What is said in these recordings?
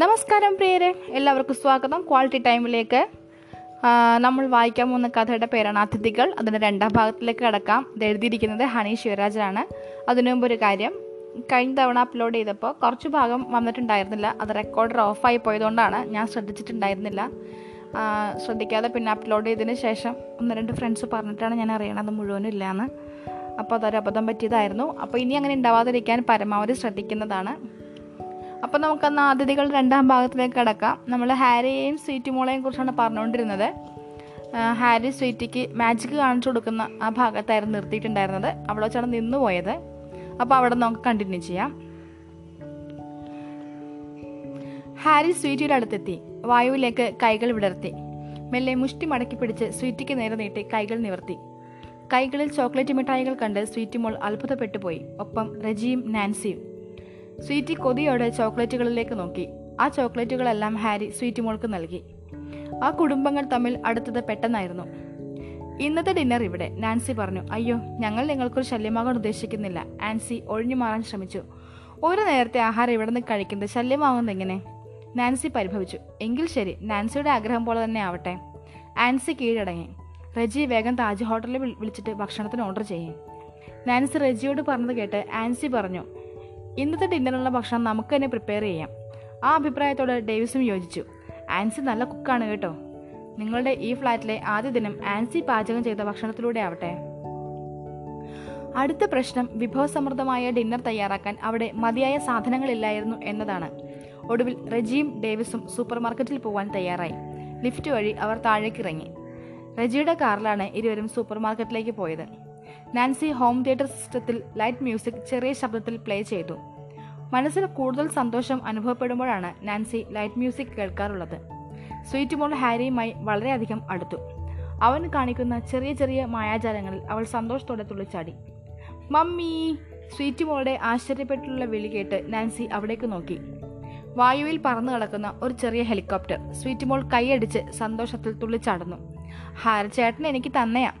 നമസ്കാരം പ്രിയരെ എല്ലാവർക്കും സ്വാഗതം. ക്വാളിറ്റി ടൈമിലേക്ക് നമ്മൾ വായിക്കാൻ പോകുന്ന കഥയുടെ പേരാണ് അതിഥികൾ. അതിന്റെ രണ്ടാം ഭാഗത്തിലേക്ക് കടക്കാം. എഴുതിയിരിക്കുന്നത് ഹണി ശിവരാജനാണ്. അതിനു മുമ്പ് ഒരു കാര്യം കഴിഞ്ഞ തവണ അപ്ലോഡ് ചെയ്തപ്പോൾ കുറച്ച് ഭാഗം വന്നിട്ടുണ്ടായിരുന്നില്ല. അത് റെക്കോർഡർ ഓഫായി പോയതുകൊണ്ടാണ് ഞാൻ ശ്രദ്ധിച്ചിട്ടുണ്ടായിരുന്നില്ല. ശ്രദ്ധിക്കാതെ പിന്നെ അപ്ലോഡ് ചെയ്തതിന് ശേഷം ഒന്ന് രണ്ട് ഫ്രണ്ട്സ് പറഞ്ഞിട്ടാണ് ഞാൻ അറിയണത്. മുഴുവനും ഇല്ലയെന്ന് അപ്പോൾ അതൊരു അബദ്ധം പറ്റിയതായിരുന്നു. അപ്പോൾ ഇനി അങ്ങനെ ഉണ്ടാവാതിരിക്കാൻ പരമാവധി ശ്രദ്ധിക്കുന്നതാണ്. അപ്പോൾ നമുക്കന്ന് അതിഥികൾ രണ്ടാം ഭാഗത്തിലേക്ക് കിടക്കാം. നമ്മൾ ഹാരിയെയും സ്വീറ്റ് മോളെയും കുറിച്ചാണ് പറഞ്ഞുകൊണ്ടിരുന്നത്. ഹാരി സ്വീറ്റിക്ക് മാജിക് കാണിച്ചു കൊടുക്കുന്ന ആ ഭാഗത്തായിരുന്നു നിർത്തിയിട്ടുണ്ടായിരുന്നത്. അവിടെ വെച്ചാണ് നിന്നു പോയത്. അപ്പോൾ അവിടെ നമുക്ക് കണ്ടിന്യൂ ചെയ്യാം. ഹാരി സ്വീറ്റിയുടെ അടുത്തെത്തി. വായുവിലേക്ക് കൈകൾ വിടർത്തി. മെല്ലെ മുഷ്ടി മടക്കി പിടിച്ച് സ്വീറ്റിക്ക് നേരെ നീട്ടി കൈകൾ നിവർത്തി. കൈകളിൽ ചോക്ലേറ്റ് മിഠായികൾ കണ്ട് സ്വീറ്റ് മോൾ അത്ഭുതപ്പെട്ടു പോയി. ഒപ്പം റജിയും നാൻസിയും. സ്വീറ്റി കൊതിയോടെ ചോക്ലേറ്റുകളിലേക്ക് നോക്കി. ആ ചോക്ലേറ്റുകളെല്ലാം ഹാരി സ്വീറ്റ് മോൾക്ക് നൽകി. ആ കുടുംബങ്ങൾ തമ്മിൽ അടുത്തത് പെട്ടെന്നായിരുന്നു. ഇന്നത്തെ ഡിന്നർ ഇവിടെ നാൻസി പറഞ്ഞു. അയ്യോ ഞങ്ങൾ നിങ്ങൾക്കൊരു ശല്യമാകാൻ ഉദ്ദേശിക്കുന്നില്ല. ആൻസി ഒഴിഞ്ഞു മാറാൻ ശ്രമിച്ചു. ഒരു നേരത്തെ ആഹാരം ഇവിടെ നിന്ന് കഴിക്കുന്നത് ശല്യമാകുന്നത് എങ്ങനെ? നാൻസി പരിഭവിച്ചു. എങ്കിൽ ശരി നാൻസിയുടെ ആഗ്രഹം പോലെ തന്നെ ആവട്ടെ. ആൻസി കീഴടങ്ങി. റജി വേഗം താജ് ഹോട്ടലിൽ വിളിച്ചിട്ട് ഭക്ഷണത്തിന് ഓർഡർ ചെയ്യും. നാൻസി റജിയോട് പറഞ്ഞത് കേട്ട് ആൻസി പറഞ്ഞു. ഇന്നത്തെ ഡിന്നറിനുള്ള ഭക്ഷണം നമുക്ക് തന്നെ പ്രിപ്പയർ ചെയ്യാം. ആ അഭിപ്രായത്തോട് ഡേവിസും യോജിച്ചു. ആൻസി നല്ല കുക്കാണ് കേട്ടോ. നിങ്ങളുടെ ഈ ഫ്ലാറ്റിലെ ആദ്യ ദിനം ആൻസി പാചകം ചെയ്ത ഭക്ഷണത്തിലൂടെ ആവട്ടെ. അടുത്ത പ്രശ്നം വിഭവസമൃദ്ധമായ ഡിന്നർ തയ്യാറാക്കാൻ അവിടെ മതിയായ സാധനങ്ങളില്ലായിരുന്നു എന്നതാണ്. ഒടുവിൽ റജിയും ഡേവിസും സൂപ്പർ മാർക്കറ്റിൽ പോകാൻ തയ്യാറായി. ലിഫ്റ്റ് വഴി അവർ താഴേക്കിറങ്ങി. റജിയുടെ കാറിലാണ് ഇരുവരും സൂപ്പർ മാർക്കറ്റിലേക്ക് പോയത്. നാൻസി ഹോം തിയേറ്റർ സിസ്റ്റത്തിൽ ലൈറ്റ് മ്യൂസിക് ചെറിയ ശബ്ദത്തിൽ പ്ലേ ചെയ്തു. മനസ്സിൽ കൂടുതൽ സന്തോഷം അനുഭവപ്പെടുമ്പോഴാണ് നാൻസി ലൈറ്റ് മ്യൂസിക് കേൾക്കാറുള്ളത്. സ്വീറ്റ് മോൾ ഹാരിയുമായി വളരെയധികം അടുത്തു. അവൻ കാണിക്കുന്ന ചെറിയ ചെറിയ മായാജാലങ്ങളിൽ അവൾ സന്തോഷത്തോടെ തുള്ളിച്ചാടി. മമ്മി സ്വീറ്റ് മോളുടെ ആശ്ചര്യപ്പെട്ടുള്ള വിളി കേട്ട് നാൻസി അവിടേക്ക് നോക്കി. വായുവിൽ പറന്നു കിടക്കുന്ന ഒരു ചെറിയ ഹെലികോപ്റ്റർ സ്വീറ്റ് മോൾ കൈയടിച്ച് സന്തോഷത്തിൽ തുള്ളിച്ചാടുന്നു. ഹാരച്ചേട്ടൻ എനിക്ക് തന്നെയാ.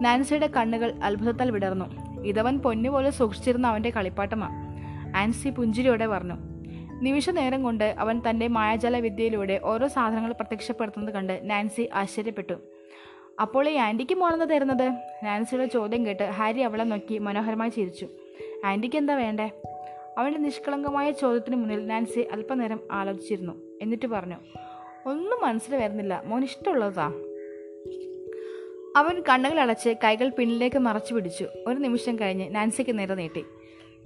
നാൻസിയുടെ കണ്ണുകൾ അത്ഭുതത്താൽ വിടർന്നു. ഇതവൻ പൊന്നുപോലെ സൂക്ഷിച്ചിരുന്ന അവന്റെ കളിപ്പാട്ടമാ. ആൻസി പുഞ്ചിരിയോടെ പറഞ്ഞു. നിമിഷ നേരം കൊണ്ട് അവൻ തന്റെ മായാജാല വിദ്യയിലൂടെ ഓരോ സാധനങ്ങൾ പ്രത്യക്ഷപ്പെടുത്തുന്നത് കണ്ട് നാൻസി ആശ്ചര്യപ്പെട്ടു. അപ്പോൾ ഈ ആന്റിക്ക് മോണെന്ന് തരുന്നത്? നാൻസിയുടെ ചോദ്യം കേട്ട് ഹാരി അവളെ നോക്കി മനോഹരമായി ചിരിച്ചു. ആന്റിക്ക് എന്താ വേണ്ടേ? അവന്റെ നിഷ്കളങ്കമായ ചോദ്യത്തിന് മുന്നിൽ നാൻസി അല്പനേരം ആലോചിച്ചിരുന്നു. എന്നിട്ട് പറഞ്ഞു ഒന്നും മനസ്സിൽ വരുന്നില്ല. മോൻ ഇഷ്ടമുള്ളതാ. അവൻ കണ്ണുകൾ അടച്ച് കൈകൾ പിന്നിലേക്ക് മറച്ചു പിടിച്ചു. ഒരു നിമിഷം കഴിഞ്ഞ് നാൻസിക്ക് നേരെ നീട്ടി.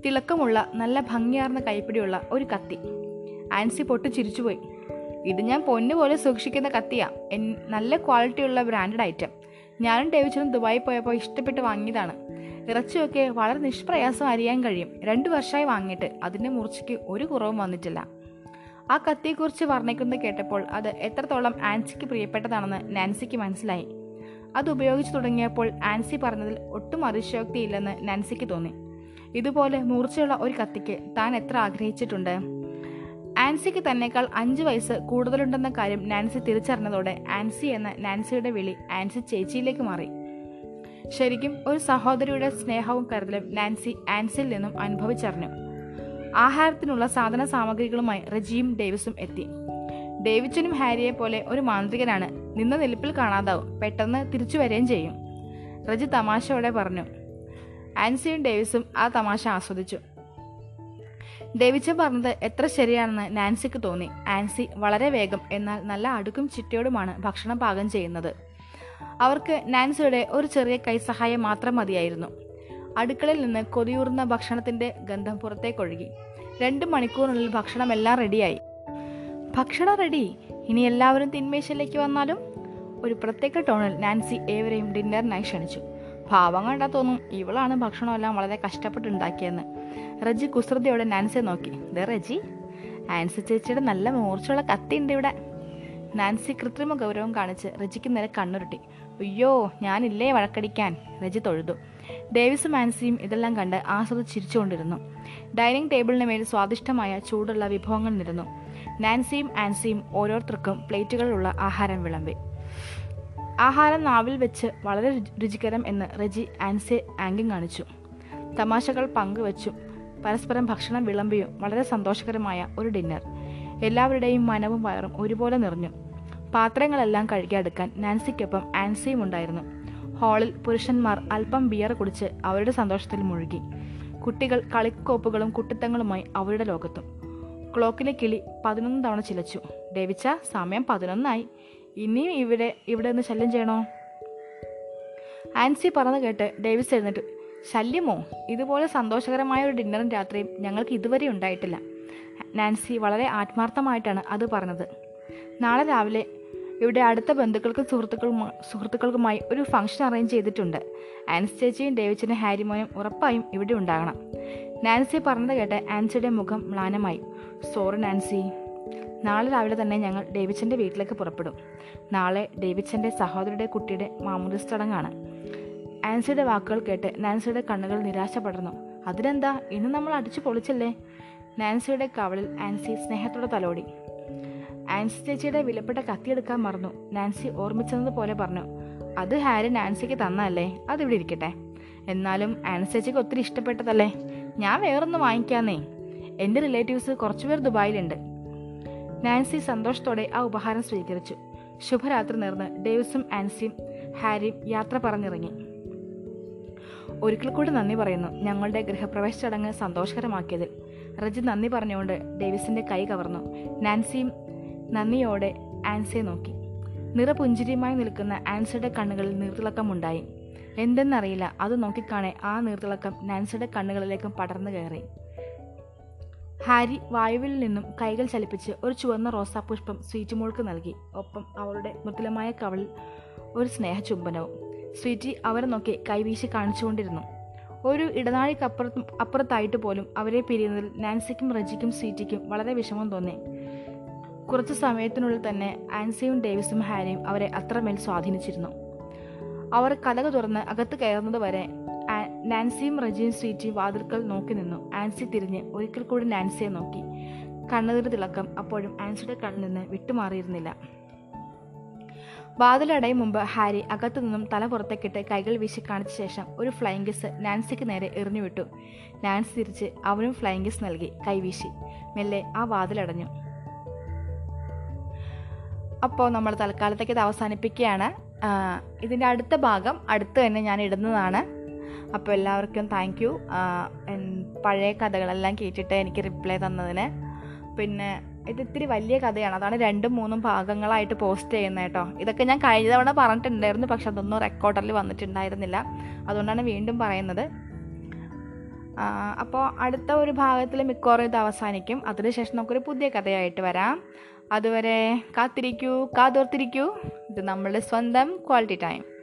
തിളക്കമുള്ള നല്ല ഭംഗിയാർന്ന കൈപ്പിടിയുള്ള ഒരു കത്തി. ആൻസി പൊട്ടി ചിരിച്ചുപോയി. ഇത് ഞാൻ പൊന്നു പോലെ സൂക്ഷിക്കുന്ന കത്തിയാ. എൻ നല്ല ക്വാളിറ്റിയുള്ള ബ്രാൻഡഡ് ഐറ്റം. ഞാനും ഡേവിച്ചനും ദുബായി പോയപ്പോൾ ഇഷ്ടപ്പെട്ട് വാങ്ങിയതാണ്. ഇറച്ചിയൊക്കെ വളരെ നിഷ്പ്രയാസം അറിയാൻ കഴിയും. രണ്ടു വർഷമായി വാങ്ങിയിട്ട് അതിന്റെ മുറിച്ചയ്ക്ക് ഒരു കുറവും വന്നിട്ടില്ല. ആ കത്തിയെക്കുറിച്ച് വർണിക്കുന്നത് കേട്ടപ്പോൾ അത് എത്രത്തോളം ആൻസിക്ക് പ്രിയപ്പെട്ടതാണെന്ന് നാൻസിക്ക് മനസ്സിലായി. അത് ഉപയോഗിച്ചു തുടങ്ങിയപ്പോൾ ആൻസി പറഞ്ഞതിൽ ഒട്ടും അതിശയോക്തിയില്ലെന്ന് നാൻസിക്ക് തോന്നി. ഇതുപോലെ മൂർച്ചയുള്ള ഒരു കത്തിക്ക് താൻ എത്ര ആഗ്രഹിച്ചിട്ടുണ്ട്? ആൻസിക്ക് തന്നെക്കാൾ അഞ്ച് വയസ്സ് കൂടുതലുണ്ടെന്ന കാര്യം നാൻസി തിരിച്ചറിഞ്ഞതോടെ ആൻസി എന്ന നാൻസിയുടെ വിളി ആൻസി ചേച്ചിയിലേക്ക് മാറി. ശരിക്കും ഒരു സഹോദരിയുടെ സ്നേഹവും കരുതലും നാൻസി ആൻസിൽ നിന്നും അനുഭവിച്ചറിഞ്ഞു. ആഹാരത്തിനുള്ള സാധന സാമഗ്രികളുമായി റജീം ഡേവിസും എത്തി. ഡേവിച്ചനും ഹാരിയെ പോലെ ഒരു മാന്ത്രികനാണ്. നിന്ന നിലപ്പിൽ കാണാതാവും. പെട്ടെന്ന് തിരിച്ചു വരികയും ചെയ്യും. റജി തമാശയോടെ പറഞ്ഞു. ആൻസിയും ഡേവിസും ആ തമാശ ആസ്വദിച്ചു. ഡേവിച്ചൻ പറഞ്ഞത് എത്ര ശരിയാണെന്ന് നാൻസിക്ക് തോന്നി. ആൻസി വളരെ വേഗം എന്നാൽ നല്ല അടുക്കും ചിട്ടയോടുമാണ് ഭക്ഷണം പാകം ചെയ്യുന്നത്. അവർക്ക് നാൻസിയുടെ ഒരു ചെറിയ കൈസഹായം മാത്രം മതിയായിരുന്നു. അടുക്കളയിൽ നിന്ന് കൊതിയൂറുന്ന ഭക്ഷണത്തിന്റെ ഗന്ധം പുറത്തേക്കൊഴുകി. രണ്ട് മണിക്കൂറിനുള്ളിൽ ഭക്ഷണമെല്ലാം റെഡിയായി. ഭക്ഷണം റെഡി ഇനി എല്ലാവരും തിന്മേശയിലേക്ക് വന്നാലും ഒരു പ്രത്യേക ടോണിൽ നാൻസി ഏവരെയും ഡിന്നറിനായി ക്ഷണിച്ചു. ഭാവം കണ്ടാൽ തോന്നും ഇവളാണ് ഭക്ഷണമെല്ലാം വളരെ കഷ്ടപ്പെട്ടുണ്ടാക്കിയെന്ന് റജി കുസൃതിയോടെ നാൻസിയെ നോക്കി. ദേ റജി ആൻസി ചേച്ചിയുടെ നല്ല മൂർച്ചയുള്ള കത്തിയുണ്ട് ഇവിടെ. നാൻസി കൃത്രിമ ഗൗരവം കാണിച്ച് റജിക്ക് നേരെ കണ്ണുരുട്ടി. അയ്യോ ഞാനില്ലേ വഴക്കടിക്കാൻ? റജി തൊഴുതു. ഡേവിസും ആൻസിയും ഇതെല്ലാം കണ്ട് ആസ്വദിച്ച് ചിരിച്ചുകൊണ്ടിരുന്നു. ഡൈനിങ് ടേബിളിന് മേൽ സ്വാദിഷ്ടമായ ചൂടുള്ള വിഭവങ്ങൾ നിരന്നു. നാൻസിയും ആൻസിയും ഓരോരുത്തർക്കും പ്ലേറ്റുകളിലുള്ള ആഹാരം വിളമ്പി. ആഹാരം നാവിൽ വെച്ച് വളരെ രുചി- രുചികരം എന്ന് റെജി ആൻസെ ആംഗ്യം കാണിച്ചു. തമാശകൾ പങ്കുവച്ചും പരസ്പരം ഭക്ഷണം വിളമ്പിയും വളരെ സന്തോഷകരമായ ഒരു ഡിന്നർ. എല്ലാവരുടെയും മനവും വയറും ഒരുപോലെ നിറഞ്ഞു. പാത്രങ്ങളെല്ലാം കഴുകിയെടുക്കാൻ നാൻസിക്കൊപ്പം ആൻസിയും ഉണ്ടായിരുന്നു. ഹാളിൽ പുരുഷന്മാർ അല്പം ബിയർ കുടിച്ച് അവരുടെ സന്തോഷത്തിൽ മുഴുകി. കുട്ടികൾ കളിക്കോപ്പുകളും കുട്ടിത്തങ്ങളുമായി അവരുടെ ലോകത്തും. ക്ലോക്കിലെ കിളി പതിനൊന്ന് തവണ ചിലച്ചു. ഡേവിച്ച സമയം പതിനൊന്നായി. ഇനിയും ഇവിടെ ഇവിടെ നിന്ന് ശല്യം ചെയ്യണോ? ആൻസി പറഞ്ഞു കേട്ട് ഡേവിസ് എഴുന്നേറ്റ്. ശല്യമോ? ഇതുപോലെ സന്തോഷകരമായ ഒരു ഡിന്നറും രാത്രിയും ഞങ്ങൾക്ക് ഇതുവരെ ഉണ്ടായിട്ടില്ല. നാൻസി വളരെ ആത്മാർത്ഥമായിട്ടാണ് അത് പറഞ്ഞത്. നാളെ രാവിലെ ഇവിടെ അടുത്ത ബന്ധുക്കൾക്കും സുഹൃത്തുക്കളും സുഹൃത്തുക്കൾക്കുമായി ഒരു ഫംഗ്ഷൻ അറേഞ്ച് ചെയ്തിട്ടുണ്ട്. ആൻസി ചേച്ചിയും ഡേവിച്ചിനും ഹാരിമോയും ഉറപ്പായും ഇവിടെ ഉണ്ടാകണം. നാൻസി പറഞ്ഞത് കേട്ട് ആൻസിയുടെ മുഖം മ്ലാനമായി. Sorry Nancy. നാളെ രാവിലെ തന്നെ ഞങ്ങൾ ഡേവിച്ചന്റെ വീട്ടിലേക്ക് പുറപ്പെടും. നാളെ ഡേവിച്ചന്റെ സഹോദരിയുടെ കുട്ടിയുടെ മാമൂലിസ് ചടങ്ങാണ്. ആൻസിയുടെ വാക്കുകൾ കേട്ട് നാൻസിയുടെ കണ്ണുകൾ നിരാശ പടർന്നു അതിനെന്താ? ഇന്ന് നമ്മൾ അടിച്ചു പൊളിച്ചല്ലേ? നാൻസിയുടെ കവളിൽ ആൻസി സ്നേഹത്തോടെ തലോടി. ആൻസി ചേച്ചിയുടെ വിലപ്പെട്ട കത്തിയെടുക്കാൻ മറന്നു. നാൻസി ഓർമ്മിച്ചതുപോലെ പറഞ്ഞു. അത് ഹാരി നാൻസിക്ക് തന്നല്ലേ അതിവിടെ ഇരിക്കട്ടെ. എന്നാലും ആൻസി ചേച്ചിക്ക് ഒത്തിരി ഇഷ്ടപ്പെട്ടതല്ലേ? ഞാൻ വേറൊന്ന് വാങ്ങിക്കാന്നേ. എന്റെ റിലേറ്റീവ്സ് കുറച്ചുപേർ ദുബായിലുണ്ട്. നാൻസി സന്തോഷത്തോടെ ആ ഉപഹാരം സ്വീകരിച്ചു. ശുഭരാത്രി നേർന്ന് ഡേവിസും ആൻസിയും ഹാരിയും യാത്ര പറഞ്ഞിറങ്ങി. ഒരിക്കൽ കൂടി നന്ദി പറയുന്നു ഞങ്ങളുടെ ഗൃഹപ്രവേശ ചടങ്ങ് സന്തോഷകരമാക്കിയതിൽ. റജി നന്ദി പറഞ്ഞുകൊണ്ട് ഡേവിസിന്റെ കൈ കവർന്നു. നാൻസിയും നന്ദിയോടെ ആൻസിയെ നോക്കി. നിറപുഞ്ചിരിയുമായി നിൽക്കുന്ന ആൻസിയുടെ കണ്ണുകളിൽ നീർത്തിളക്കമുണ്ടായി. എന്തെന്നറിയില്ല. അത് നോക്കിക്കാണെ ആ നീർത്തിളക്കം നാൻസിയുടെ കണ്ണുകളിലേക്കും പടർന്നു കയറി. ഹാരി വായുവിൽ നിന്നും കൈകൾ ചലിപ്പിച്ച് ഒരു ചുവന്ന റോസാപുഷ്പം സ്വീറ്റ് മോൾക്ക് നൽകി. ഒപ്പം അവളുടെ മൃദുലമായ കവളിൽ ഒരു സ്നേഹചുംബനവും. സ്വീറ്റി അവരെ നോക്കി കൈവീശി കാണിച്ചുകൊണ്ടിരുന്നു. ഒരു ഇടനാഴിക്കപ്പുറത്തും അപ്പുറത്തായിട്ട് പോലും അവരെ പിരിയുന്നതിൽ നാൻസിക്കും റജിക്കും സ്വീറ്റിക്കും വളരെ വിഷമം തോന്നി. കുറച്ച് സമയത്തിനുള്ളിൽ തന്നെ ആൻസിയും ഡേവിസും ഹാരിയും അവരെ അത്രമേൽ സ്വാധീനിച്ചിരുന്നു. അവർ കലക തുറന്ന് അകത്ത് കയറുന്നത് വരെ നാൻസിയും റജിയും സ്വീറ്റിയും വാതിൽക്കൽ നോക്കി നിന്നു. ആൻസി തിരിഞ്ഞ് ഒരിക്കൽ കൂടി നാൻസിയെ നോക്കി. കണ്ണുനീർ തിളക്കം അപ്പോഴും ആൻസിയുടെ കണ്ണിൽ നിന്ന് വിട്ടുമാറിയിരുന്നില്ല. വാതിലടയും മുമ്പ് ഹാരി അകത്തു നിന്നും തല പുറത്തേക്കിട്ട് കൈകൾ വീശി കാണിച്ച ശേഷം ഒരു ഫ്ലൈങ് കിസ് നാൻസിക്ക് നേരെ എറിഞ്ഞുവിട്ടു നാൻസി തിരിച്ച് അവനും ഫ്ലൈങ് കിസ് നൽകി കൈവീശി മെല്ലെ ആ വാതിലടഞ്ഞു. അപ്പോൾ നമ്മൾ തൽക്കാലത്തേക്ക് ഇത് അവസാനിപ്പിക്കുകയാണ്. ഇതിന്റെ അടുത്ത ഭാഗം അടുത്ത് തന്നെ ഞാൻ ഇടുന്നതാണ്. അപ്പോൾ എല്ലാവർക്കും താങ്ക് യു പഴയ കഥകളെല്ലാം കേട്ടിട്ട് എനിക്ക് റിപ്ലൈ തന്നതിന്. പിന്നെ ഇത് ഇത്തിരി വലിയ കഥയാണ്. അതാണ് രണ്ടും മൂന്നും ഭാഗങ്ങളായിട്ട് പോസ്റ്റ് ചെയ്യുന്നത് കേട്ടോ. ഇതൊക്കെ ഞാൻ കഴിഞ്ഞ തവണ പറഞ്ഞിട്ടുണ്ടായിരുന്നു പക്ഷെ അതൊന്നും റെക്കോർഡറിൽ വന്നിട്ടുണ്ടായിരുന്നില്ല. അതുകൊണ്ടാണ് വീണ്ടും പറയുന്നത്. അപ്പോൾ അടുത്ത ഒരു ഭാഗത്തിൽ മിക്കവാറും ഇത് അവസാനിക്കും. അതിനുശേഷം നമുക്കൊരു പുതിയ കഥയായിട്ട് വരാം. അതുവരെ കാത്തിരിക്കൂ കാതോർത്തിരിക്കൂ. ഇത് നമ്മളുടെ സ്വന്തം ക്വാളിറ്റി ടൈം